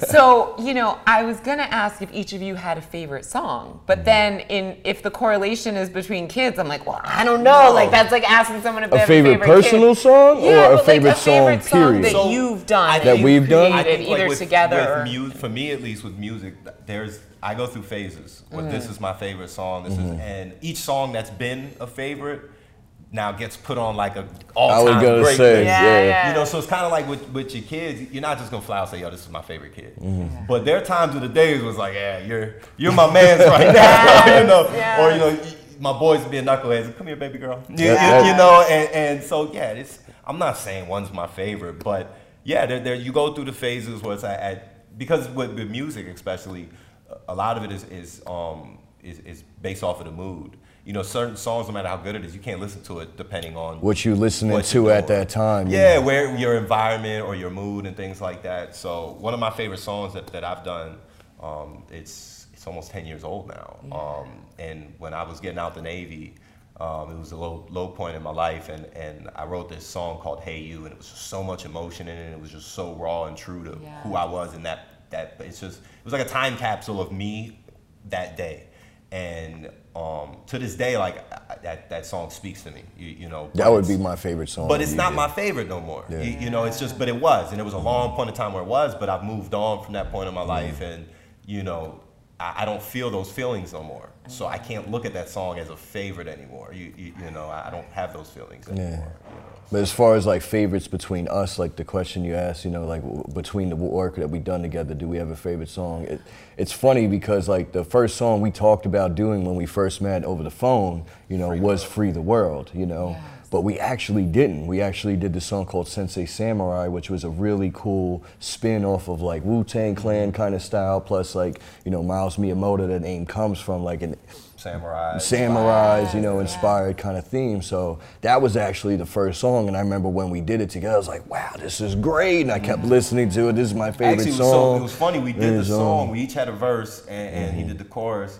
be. So, you know, I was going to ask if each of you had a favorite song, but then in if the correlation is between kids, I'm like, well, I don't know. No. Like that's like asking someone if they A have favorite, a favorite personal kid. song Yeah, or a favorite, like a favorite song, song period? that So, you've done, I that, That you've we've done? I think, like, either with, together. With mu- for me, at least with music, there's I go through phases. Where this Mm. is my favorite song. This Mm-hmm. is and each song that's been a favorite now gets put on like a all was time great say, list. Yeah, yeah. yeah. You know, so it's kind of like with, with your kids, you're not just gonna fly out and say, "Yo, this is my favorite kid." Mm-hmm. But there are times of the days was like, "Yeah, you're you're my man's right now," you know, Yes. or you know, y- my boys being knuckleheads. Come here, baby girl. You, Yeah, you- yeah. you know, and, and so yeah, it's. I'm not saying one's my favorite, but yeah, there, there you go through the phases where it's at, at because with, with music especially, a lot of it is is um is, is based off of the mood. You know, certain songs, no matter how good it is, you can't listen to it depending on What you listening what to at that time? you Yeah, know? where your environment or your mood and things like that. So one of my favorite songs that, that I've done, um, it's it's almost ten years old now. Um, and when I was getting out the Navy, um, it was a low low point in my life, and, and I wrote this song called "Hey You," and it was just so much emotion in it. and It was just so raw and true to Yeah. who I was in that that. It's just it was like a time capsule of me that day. And um, to this day, like I- that, that song speaks to me. You, you know, That would be my favorite song. but it's not did. my favorite no more. Yeah. You, you know, it's just, but it was, and it was a long point of time where it was. But I've moved on from that point in my life, and you know, I, I don't feel those feelings no more. So I can't look at that song as a favorite anymore. You, you, you know, I don't have those feelings anymore. You know? But as far as like favorites between us, like the question you asked, you know, like w- between the work that we've done together, do we have a favorite song? It, it's funny because like the first song we talked about doing when we first met over the phone, you know, was "Free the World," you know. Yes. But we actually didn't. We actually did the song called Sensei Samurai, which was a really cool spin off of like Wu Tang mm-hmm. Clan kind of style, plus like, you know, Miles Miyamoto, that name comes from like an Samurai. samurais, you know, inspired kind of theme. So that was actually the first song, and I remember when we did it together, I was like, "Wow, this is great!" And I kept mm-hmm. listening to it. This is my favorite Actually, it was, song. so, it was funny. We did the And, um, song. We each had a verse, and, and he mm-hmm. did the chorus.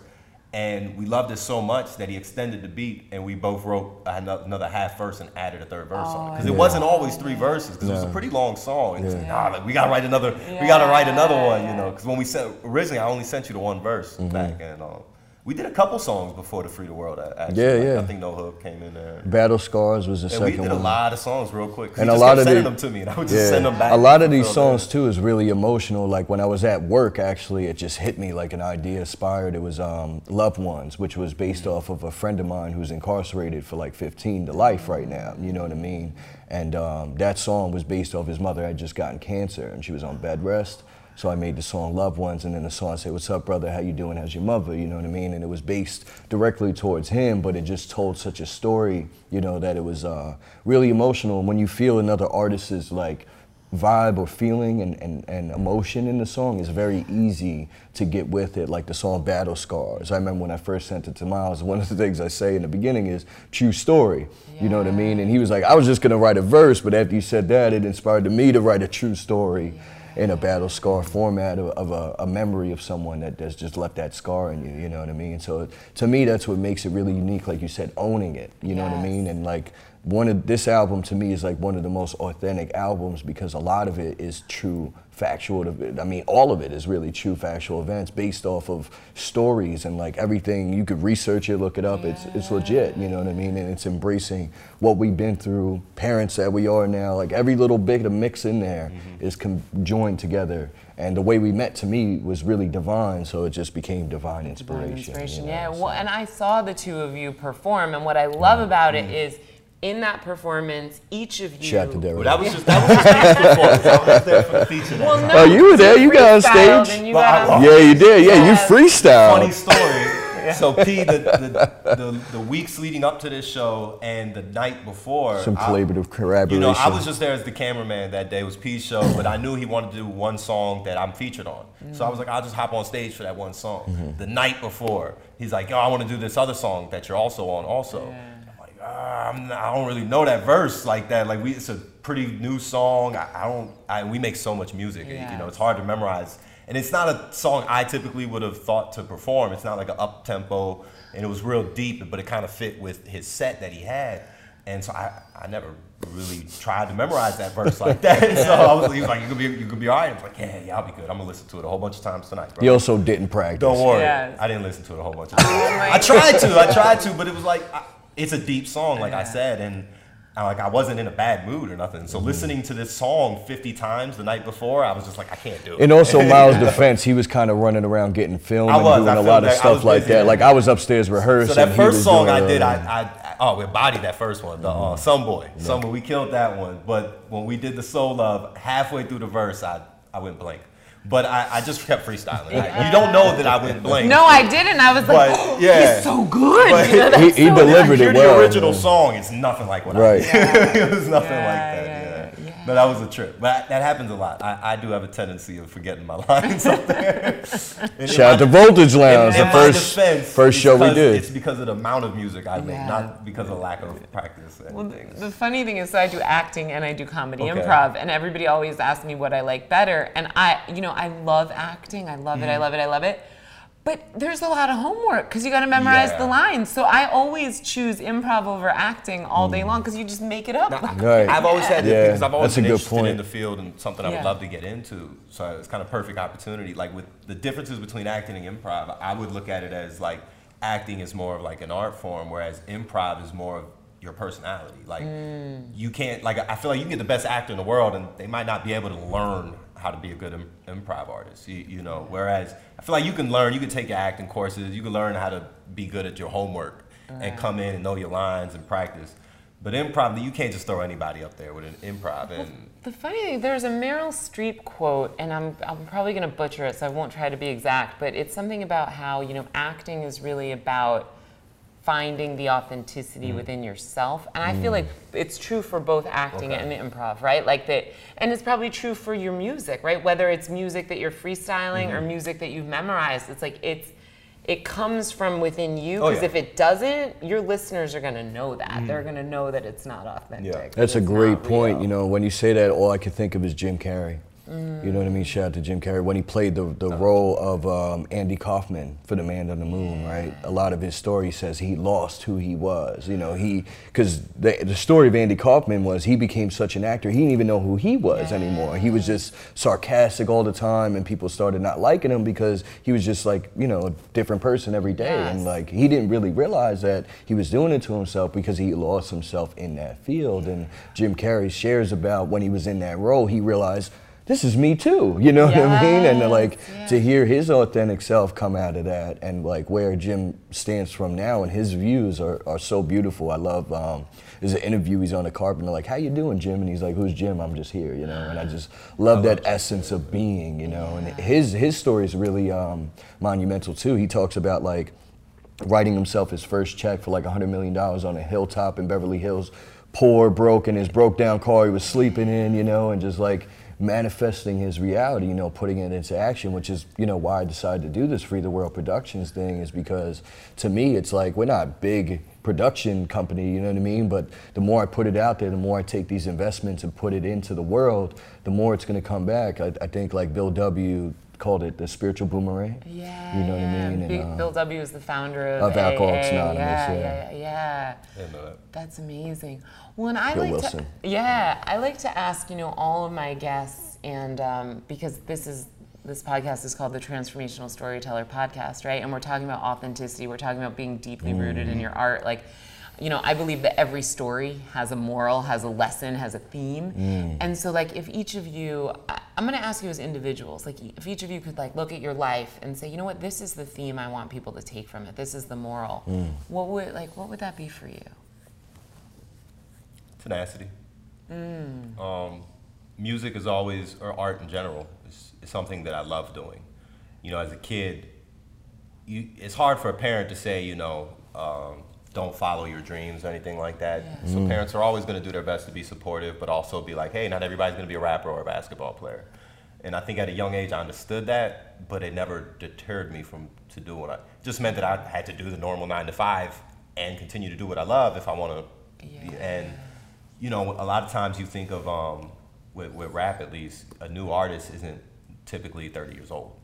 And we loved it so much that he extended the beat, and we both wrote another half verse and added a third verse on it. Because it wasn't always three verses, because it was a pretty long song. And it's like, nah, like, we gotta write another. We gotta write another one, you know. Because when we sent originally, I only sent you the one verse Mm-hmm. back, and um, we did a couple songs before the Free the World. Actually. Yeah, Like, yeah. I think No Hook came in there. Battle Scars was the And second we did a lot of songs real quick. And a lot of sending the- them to me, and I would just send them back. A lot of these songs too is really emotional. Like when I was at work, actually, it just hit me like an idea inspired. It was um, "Loved Ones," which was based off of a friend of mine who's incarcerated for like 15 to life right now. You know what I mean? And um, that song was based off his mother had just gotten cancer and she was on bed rest. So I made the song "Loved Ones," and then the song said, "What's up, brother? How you doing? How's your mother?" You know what I mean? And it was based directly towards him, but it just told such a story, you know, that it was uh, really emotional. And when you feel another artist's like vibe or feeling and, and, and emotion in the song, it's very easy to get with it. Like the song "Battle Scars." I remember when I first sent it to Miles. One of the things I say in the beginning is "true story." You know what I mean? And he was like, "I was just gonna write a verse," but after you said that, it inspired me to write a true story in a battle scar format of, of a, a memory of someone that has just left that scar in you, you know what I mean? So to me, that's what makes it really unique, like you said, owning it, you know what I mean? And like one of this album to me is like one of the most authentic albums because a lot of it is true factual I mean all of it is really true factual events based off of stories and like everything. You could research it look it up. Yeah. it's it's legit you know what I mean? And it's embracing what we've been through parents that we are now. Like every little bit of mix in there mm-hmm. is joined together. And the way we met to me was really divine. So it just became divine inspiration, divine inspiration you know, yeah well and I saw the two of you perform. And what I love mm-hmm. about it is in that performance, each of you. Shout to Derek. Well, that was just that was just performance. I was there for the feature. Well, no, oh, you were there. You got on stage. You got yeah, you did. Yeah, you freestyle. Funny story. So P, the, the, the, the, weeks leading up to this show and the night before, some collaborative collaboration. You know, I was just there as the cameraman that day. It was P's show, but I knew he wanted to do one song that I'm featured on. Mm-hmm. So I was like, I'll just hop on stage for that one song. Mm-hmm. The night before, he's like, Yo, I want to do this other song that you're also on, also. Yeah uh, I don't really know that verse like that. Like we, it's a pretty new song. I, I don't. I, we make so much music. Yeah. You know, it's hard to memorize. And it's not a song I typically would have thought to perform. It's not like an up tempo, and it was real deep, but it kind of fit with his set that he had. And so I, I never really tried to memorize that verse like that. so I was, he was like, "You could be, you could be all right." I was like, "Yeah, yeah, I'll be good. I'm gonna listen to it a whole bunch of times tonight." Bro. You also didn't practice. Don't worry, yes. I didn't listen to it a whole bunch of times. Oh I tried to, I tried to, but it was like. I, it's a deep song, like yeah. I said, and I, like I wasn't in a bad mood or nothing. So mm-hmm. listening to this song 50 times the night before, I was just like, I can't do it. And also Miles' defense, he was kind of running around getting filmed and doing a lot of stuff like that. Like I was upstairs rehearsing. So that first song I did, I, I, oh, we bodied that first one, the uh, mm-hmm. Some Boy, yeah. Some Boy. We killed that one. But when we did the Soul Love, halfway through the verse, I I went blank but I, I, just kept freestyling. I, you don't know that I went blank. No, I didn't. I was like, oh, yeah. he's so good. But, you know, he, he so delivered it well. the original song, is nothing like what right. I did. it was nothing yeah, like that. Yeah. But that was a trip. But that happens a lot. I, I do have a tendency of forgetting my lines up there. Shout out to Voltage Lounge, the first, defense, first show we did. It's because of the amount of music I make, not because of lack of practice. well, the funny thing is, so I do acting and I do comedy okay. improv, and everybody always asks me what I like better. And I, you know, I love acting. I love mm. it. I mm-hmm. love it. I love it. But there's a lot of homework because you got to memorize yeah. the lines. So I always choose improv over acting all day mm. long because you just make it up. Now, right. I've always had yeah. because I've always That's been interested point. in the field and something I would love to get into. So it's kind of perfect opportunity. Like with the differences between acting and improv, I would look at it as like acting is more of like an art form, whereas improv is more of your personality. Like mm. you can't like I feel like you can get the best actor in the world and they might not be able to learn how to be a good Im- improv artist. You, you, know, whereas I feel like you can learn, you can take your acting courses, you can learn how to be good at your homework right. and mm. come in and know your lines and practice. But improv, you can't just throw anybody up there with an improv. And well, the funny thing, there's a Meryl Streep quote, and I'm, I'm probably going to butcher it, so I won't try to be exact, but it's something about how, you know, acting is really about finding the authenticity mm. within yourself. And I feel mm. like it's true for both acting okay. and improv, right? Like that, and it's probably true for your music, right? Whether it's music that you're freestyling mm-hmm. or music that you've memorized, it's like it's it comes from within you because oh, yeah. if it doesn't, your listeners are gonna know that. Mm. They're gonna know that it's not authentic. Yeah. That's a great point. Real. You know, when you say that, all I can think of is Jim Carrey. Mm. You know what I mean? Shout out to Jim Carrey when he played the, the role of um, Andy Kaufman for The Man on the Moon, right? A lot of his story says he lost who he was. You know, he because the, the story of Andy Kaufman was he became such an actor he didn't even know who he was yeah. anymore. He was just sarcastic all the time, and people started not liking him because he was just like you know a different person every day, yes. and like he didn't really realize that he was doing it to himself because he lost himself in that field. And Jim Carrey shares about when he was in that role, he realized this is me too. You know yes, what I mean? And like yes. to hear his authentic self come out of that and like where Jim stands from now and his views are, are so beautiful. I love um, there's an interview he's on the carpet and they're like, How you doing, Jim? And he's like, Who's Jim? I'm just here, you know, and I just love that essence of being, you know. And his his story is really um, monumental too. He talks about like writing himself his first check for like $100 million on a hilltop in Beverly Hills, poor, broke in his broke down car he was sleeping in, you know, and just like manifesting his reality, you know, putting it into action, which is, you know, why I decided to do this Free the World Productions thing is because to me it's like we're not big production company, you know what I mean? But the more I put it out there, the more I take these investments and put it into the world, the more it's gonna come back. I, I think like Bill W called it the spiritual boomerang. Yeah. You know what I mean? And, uh, Bill W is the founder of, of Alcoholics AA. Anonymous, Yeah, yeah. yeah, yeah. I didn't know that. That's amazing. Well, and I Bill like Wilson. to, yeah, I like to ask, you know, all of my guests, and um, because this is this podcast is called the Transformational Storyteller Podcast, right? And we're talking about authenticity. We're talking about being deeply rooted in your art, like. You know, I believe that every story has a moral, has a lesson, has a theme. And so, like, if each of you, I- I'm gonna ask you as individuals, like, if each of you could, like, look at your life and say, you know what, this is the theme I want people to take from it. This is the moral. What would, like, what would that be for you? tenacity. Um, music is always, or art in general, is, is something that I love doing. You know, as a kid, you, it's hard for a parent to say, you know, um, don't follow your dreams or anything like that. So parents are always going to do their best to be supportive, but also be like, hey, not everybody's going to be a rapper or a basketball player. And I think at a young age I understood that, but it never deterred me from to do what I. Just meant that I had to do the normal nine to five and continue to do what I love if I want to. Yeah. And you know, a lot of times you think of um, with, with rap at least, a new artist isn't typically 30 years old.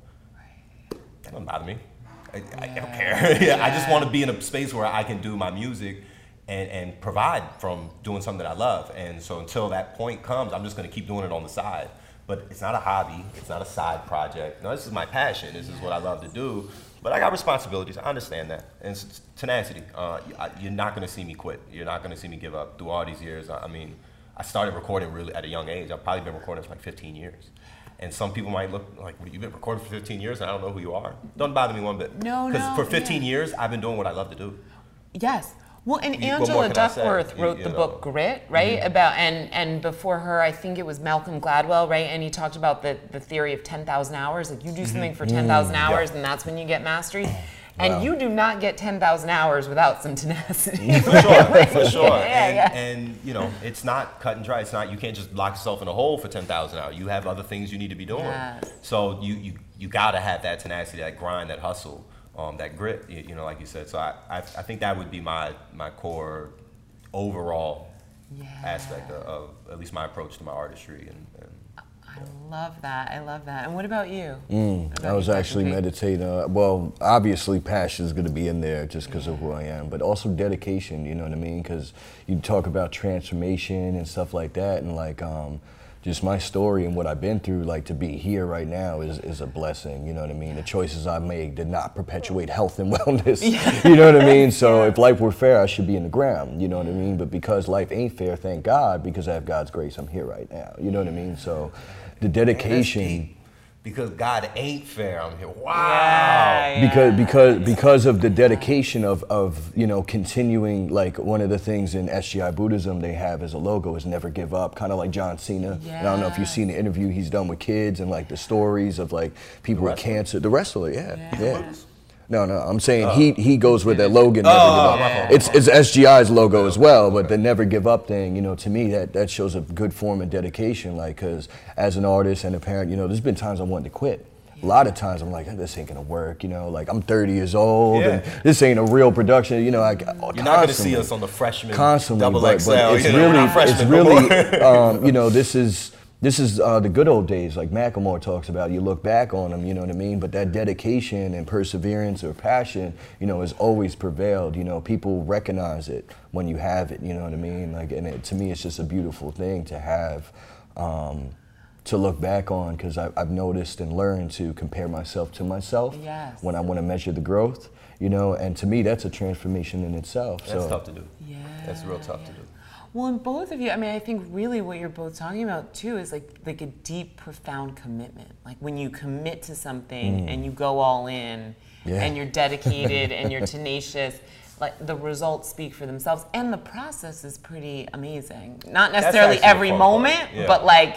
That doesn't bother me. I, I, I don't care. yeah, I just want to be in a space where I can do my music and, and provide from doing something that I love. And so until that point comes, I'm just going to keep doing it on the side. But it's not a hobby. It's not a side project. No, this is my passion. This is what I love to do. But I got responsibilities. I understand that. And it's tenacity. Uh, you're not going to see me quit. You're not going to see me give up. Through all these years, I I mean, I started recording really at a young age. I've probably been recording for like 15 years. And some people might look like, "What, you've been recording for 15 years and I don't know who you are. Don't bother me one bit. No, Because no, for 15 yeah. years, I've been doing what I love to do. Yes. Well, and You- Angela can I say? Duckworth wrote you the know. book Grit, right? Mm-hmm. About and and before her, I think it was Malcolm Gladwell, right? And he talked about the the theory of ten thousand hours. Like you do mm-hmm. something for ten thousand mm. hours, and that's when you get mastery. And Wow. you do not get ten thousand hours without some tenacity. For sure, for sure. Yeah, and, yeah. and you know, it's not cut and dry. It's not you can't just lock yourself in a hole for 10,000 hours. You have other things you need to be doing. So you you you gotta have that tenacity, that grind, that hustle, um, that grit. You, you know, like you said. So I, I I think that would be my my core overall aspect of, of at least my approach to my artistry and. I love that. I love that. And what about you? What Mm, I was you, actually meditating. Uh, well, obviously, passion is going to be in there just because of who I am, but also dedication. You know what I mean? Because you talk about transformation and stuff like that, and like um, just my story and what I've been through. Like to be here right now is, is a blessing. You know what I mean? The choices I made did not perpetuate health and wellness. you know what I mean? So if life were fair, I should be in the ground. You know what I mean? But because life ain't fair, thank God, because I have God's grace, I'm here right now. You know what I mean? So the dedication. deep. Because God ain't fair. I'm here. Wow. Yeah, because yeah. because because of the dedication of of you know continuing like one of the things in SGI Buddhism they have as a logo is never give up kind of like John Cena and I don't know if you've seen the interview he's done with kids and like the stories of like people with cancer the wrestler yeah Yeah. Yeah, no no I'm saying he he goes with that Logan never Oh, give up it's it's SGI's logo as well but the never give up thing you know to me that that shows a good form of dedication like because as an artist and a parent you know there's been times I wanted to quit a lot of times I'm like, this ain't gonna work, you know. Like I'm 30 years old, and this ain't a real production, you know. I, You're not going to see us on the freshman constantly, double but, XL. but it's you know, really, it's no more. really, um, you know, this is this is uh, the good old days, like Macklemore talks about. You look back on them, you know what I mean. But that dedication and perseverance or passion, you know, has always prevailed. You know, people recognize it when you have it. You know what I mean? Like, and it, to me, it's just a beautiful thing to have. Um, to look back on because I've noticed and learned to compare myself to myself Yes. when I want to measure the growth, you know, and to me that's a transformation in itself. That's so tough to do. Yeah. That's real tough to do. Well, and both of you, I mean, I think really what you're both talking about too is like like a deep, profound commitment. Like when you commit to something and you go all in, Mm. Yeah. and you're dedicated and you're tenacious. Like the results speak for themselves, and the process is pretty amazing. Not necessarily every moment, yeah. but like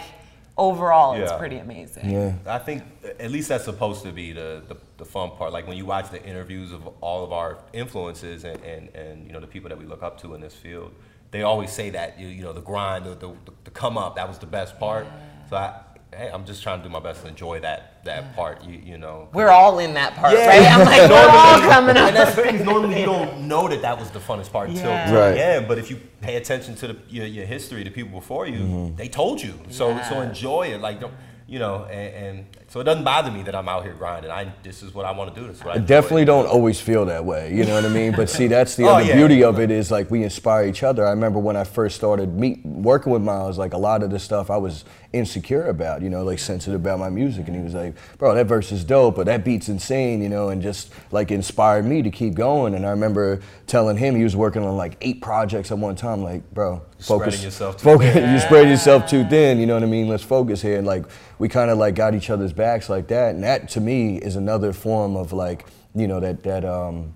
overall, it's pretty amazing. yeah. I think at least that's supposed to be the, the, the fun part. Like when you watch the interviews of all of our influences and, and, and you know the people that we look up to in this field, they always say that you, you know the grind, the, the, the come up, that was the best part. So I, hey, I'm just trying to do my best to enjoy that that part. You, you know. We're all in that part, Yeah. right? I'm like, we're all coming up. and that's the. Normally, you don't know that that was the funnest part until Yeah. Right. the end. But if you pay attention to the, your, your history, the people before you, mm-hmm. they told you. So so enjoy it. Like don't. you know, and, and, so it doesn't bother me that I'm out here grinding. I this is what I want to do. This is what I I enjoy. definitely don't always feel that way. You know what I mean? But see, that's the Oh, other yeah. beauty of it is like we inspire each other. I remember when I first started meet, working with Miles, like a lot of the stuff I was insecure about, you know, like sensitive about my music. And he was like, bro, that verse is dope, but that beat's insane, you know, and just like inspired me to keep going. And I remember telling him he was working on like eight projects at one time, like, bro, focus. Spreading yourself too focus thin. you spread yourself too thin, you know what I mean? Let's focus here. And like we kind of like got each other's backs like that. And that to me is another form of like, you know, that that um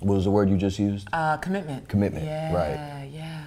what was the word you just used? Uh, commitment. Commitment, Yeah, right. yeah.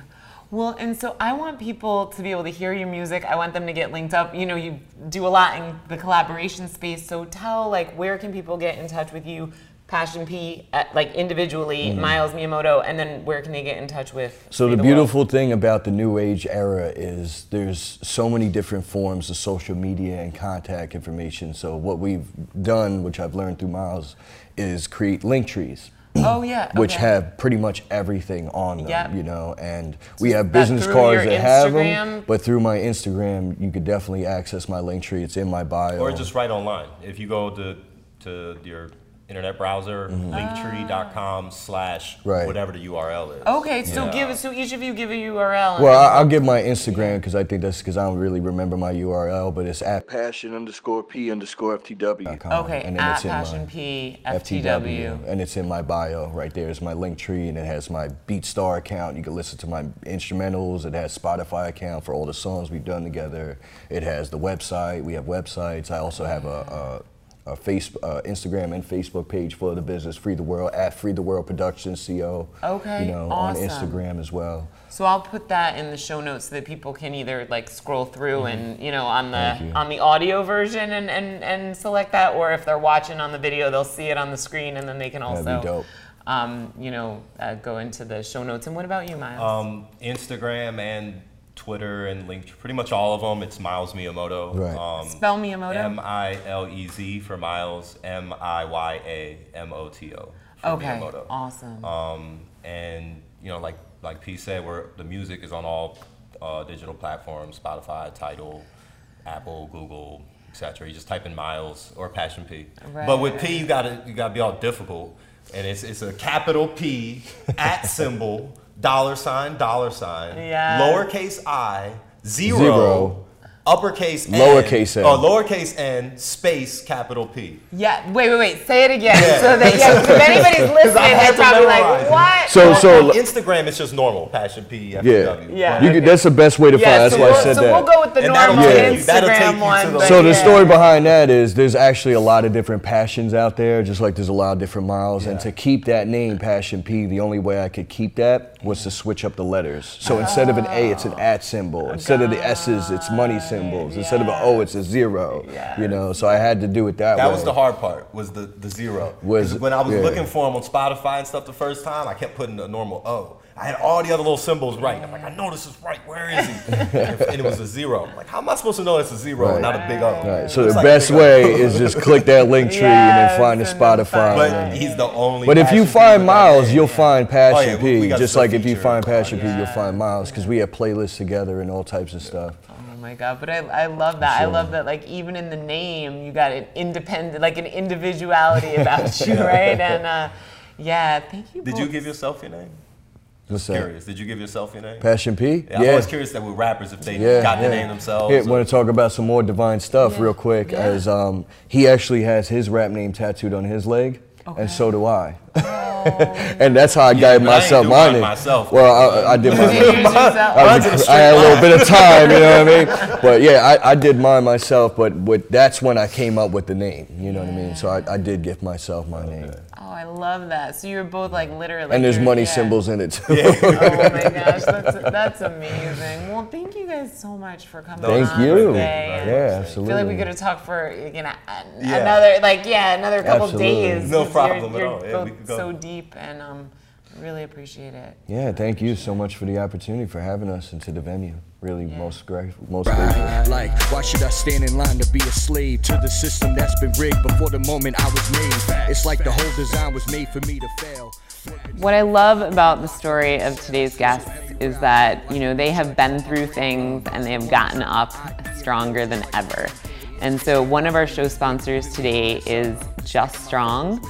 Well, and so I want people to be able to hear your music. I want them to get linked up. You know, you do a lot in the collaboration space. So tell, like, where can people get in touch with you, Passion P, like individually, Miles Miyamoto, and then where can they get in touch with? Mm-hmm. So Free the World? beautiful thing about the new age era is there's so many different forms of social media and contact information. So what we've done, which I've learned through Miles, is create link trees. Oh yeah. which okay. have pretty much everything on them, Yep. you know, and we have business cards your that have them, but through my Instagram, you could definitely access my link tree. It's in my bio. or just right online. If you go to to your internet browser, mm-hmm. linktree.com slash Right. whatever the URL is. Okay, so Yeah. give so each of you give a URL. well, I- I'll give my Instagram because I think that's because I don't really remember my URL, but it's at passion underscore p underscore ftw. okay, and then at it's in my- Passion P FTW. and it's in my bio right there. It's my link tree, and it has my BeatStar account. You can listen to my instrumentals. It has Spotify account for all the songs we've done together. It has the website. We have websites. I also have a. a a face, uh, Instagram and Facebook page for the business, Free the World at Free the World Productions Co. Okay, you know, awesome. on Instagram as well. So I'll put that in the show notes so that people can either like scroll through and you know on the Mm-hmm. Thank you. on the audio version and, and and select that, or if they're watching on the video, they'll see it on the screen and then they can That'd be also dope. um, you know uh, go into the show notes. And what about you, Miles? Um, Instagram and Twitter and link pretty much all of them. It's Miles Miyamoto. Right. Um, Spell Miyamoto. M I L E Z for Miles. M I Y A M O T O. for okay, Miyamoto. awesome. Um, and you know, like like P said, where the music is on all uh, digital platforms: Spotify, Tidal, Apple, Google, etc. You just type in Miles or Passion P. Right, but with. P, you gotta you gotta be all difficult, and it's it's a capital P at symbol dollar sign dollar sign Yes. lowercase i zero. Zero. Uppercase N, Lowercase n. Oh, lowercase n space capital P. yeah, wait, wait, wait. Say it again. Yeah. So that yeah, if anybody's listening, I had they're probably like, what? So, so On Instagram, it's just normal Passion P. yeah, FTW. Yeah. You could, that's the best way to find. yeah, That's so why I we'll, said so that. we'll go with the And that'll normal take you- that'll Instagram to one. the- So the yeah. story behind that is there's actually a lot of different passions out there, just like there's a lot of different miles. And to keep that name, Passion P, the only way I could keep that was to switch up the letters. So instead of an A, it's an at symbol. Ah, instead of the S's, it's money symbols. Instead of an O, it's a zero. You know, so I had to do it that, way. That was the hard part. Was the the zero. Was- when I was yeah. looking for them on Spotify and stuff the first time, I kept putting a normal O. I had all the other little symbols right. I'm like, I know this is right. Where is he? and, and it was a zero. I'm like, how am I supposed to know it's a zero and not a big O? Right, so It's the like best way is just click that link tree and then find the Spotify. But and- he's the only. But if you find with that Miles, you'll find Passion Oh, yeah, we- we P. Just some like if you find Passion P, Yeah. you'll find Miles because we have playlists together and all types of stuff. Oh my god! But I, I love that. I love that. Like even in the name, you got an independent, like an individuality about you, right? And uh, yeah, thank you. Did you give yourself your name? What's that? Curious. Did you give yourself your name? Passion P? Yeah, I'm always curious that with rappers if they Yeah, got the name themselves. Here, or- want to talk about some more divine stuff real quick? Yeah. As um, he actually has his rap name tattooed on his leg, Okay. and so do I. Oh, and that's how I Yeah, got but I ain't myself my mine name. myself. Well, I, I did Did mine. use yourself? I, Mine's in a was- I had a little bit of time, you know what I mean? But yeah, I, I did mine myself, but with, that's when I came up with the name, you know what I mean? So I, I did give myself my name. Oh, I love that. So you're both like literally. And there's money yeah. symbols in it too. Oh my gosh, that's that's amazing. Well, thank you guys so much for coming. Thank on you. today. Yeah, I absolutely. feel like we could have talked for you know Yeah. another like yeah another couple Absolutely. days. No 'cause problem you're. You're Yeah, we both so deep and um really appreciate it. Yeah, thank you so much for the opportunity for having us into the venue. Really, most grateful, most grateful. Like, why should I stand in line to be a slave to the system that's been rigged before the moment I was made? It's like the whole design was made for me to fail. What I love about the story of today's guests is that, you know, they have been through things and they have gotten up stronger than ever. And so one of our show sponsors today is Just Strong.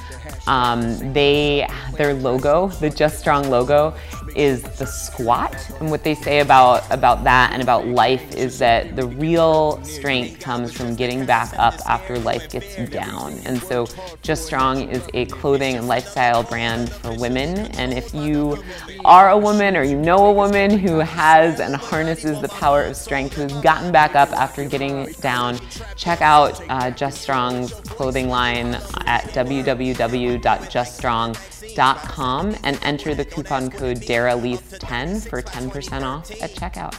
Um, they, their logo, the Just Strong logo, is the squat. And what they say about, about that and about life is that the real strength comes from getting back up after life gets you down. And so Just Strong is a clothing and lifestyle brand for women. And if you are a woman or you know a woman who has and harnesses the power of strength, who's gotten back up after getting down, check out uh, Just Strong's clothing line at www.juststrong.com and enter the coupon code DARALYSE10 for 10% off at checkout.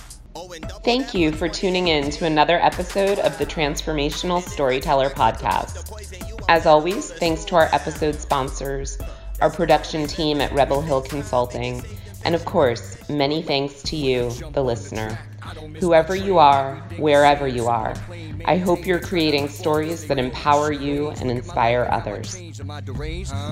Thank you for tuning in to another episode of the Transformational Storyteller Podcast. As always, thanks to our episode sponsors, our production team at Rebel Hill Consulting, and of course, many thanks to you, the listener. Whoever you are, wherever you are, I hope you're creating stories that empower you and inspire others.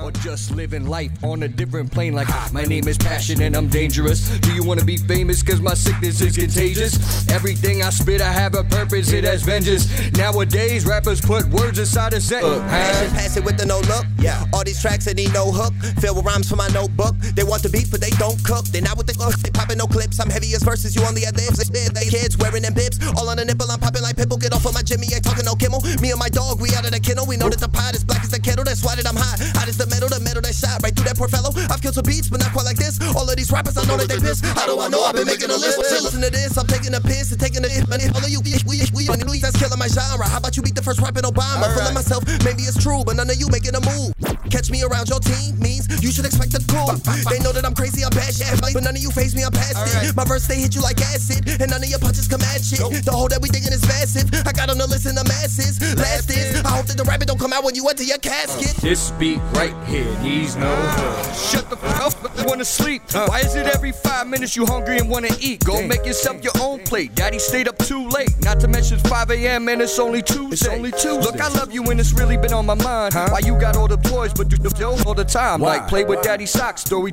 Or just living life on a different plane like ah, my name is passion and I'm dangerous. Do you wanna be famous cause my sickness is contagious? Everything I spit, I have a purpose, it has vengeance. Nowadays, rappers put words inside a sentence. Uh, Passion, pass it with the no look. Yeah. All these tracks that need no hook. Filled with rhymes for my notebook. They want the beat, but they don't cook. They not with the hook. They popping no clips. I'm heavy as verses. You only had lips. They, they kids wearing them bibs. All on the nipple. I'm popping like Pitbull. Get off of my Jimmy. Ain't talking no Kimmel. Me and my dog, we out of the kennel. We know that the pot is black as the kettle. That's why that I'm hot. Hot as the metal. The metal that shot right through that poor fellow. I've killed some beats, but not quite like this. All of these rappers, I know that they piss. How do I know? I've been making a list. Listen to this. I'm taking a piss and taking a hit. Money. All of you, we, we, we, we, that's killing my genre. How about you beat the first rapping Obama? I'm full of myself. Maybe it's true, but none of you making a move. Catch me around your team means you should expect a cool. They know that I'm crazy, I'm bad shit, but none of you face me, I'm past it. My verse they hit you like acid, and none of your punches come at shit. The hole that we digging is massive. I got on the list in the masses. Last is, I hope that the rabbit don't come out when you enter your casket. This beat right here needs no hood. Shut the fuck up, but you wanna sleep. Why is it every five minutes you hungry and wanna eat? Go make yourself your own plate. Daddy stayed up too late. Not to mention it's 5 a.m. and it's only Tuesday. It's only Tuesday. Look, I love you and it's really been on my mind. Huh? Why you got all the toys, but do the all the time? Like play with daddy socks, story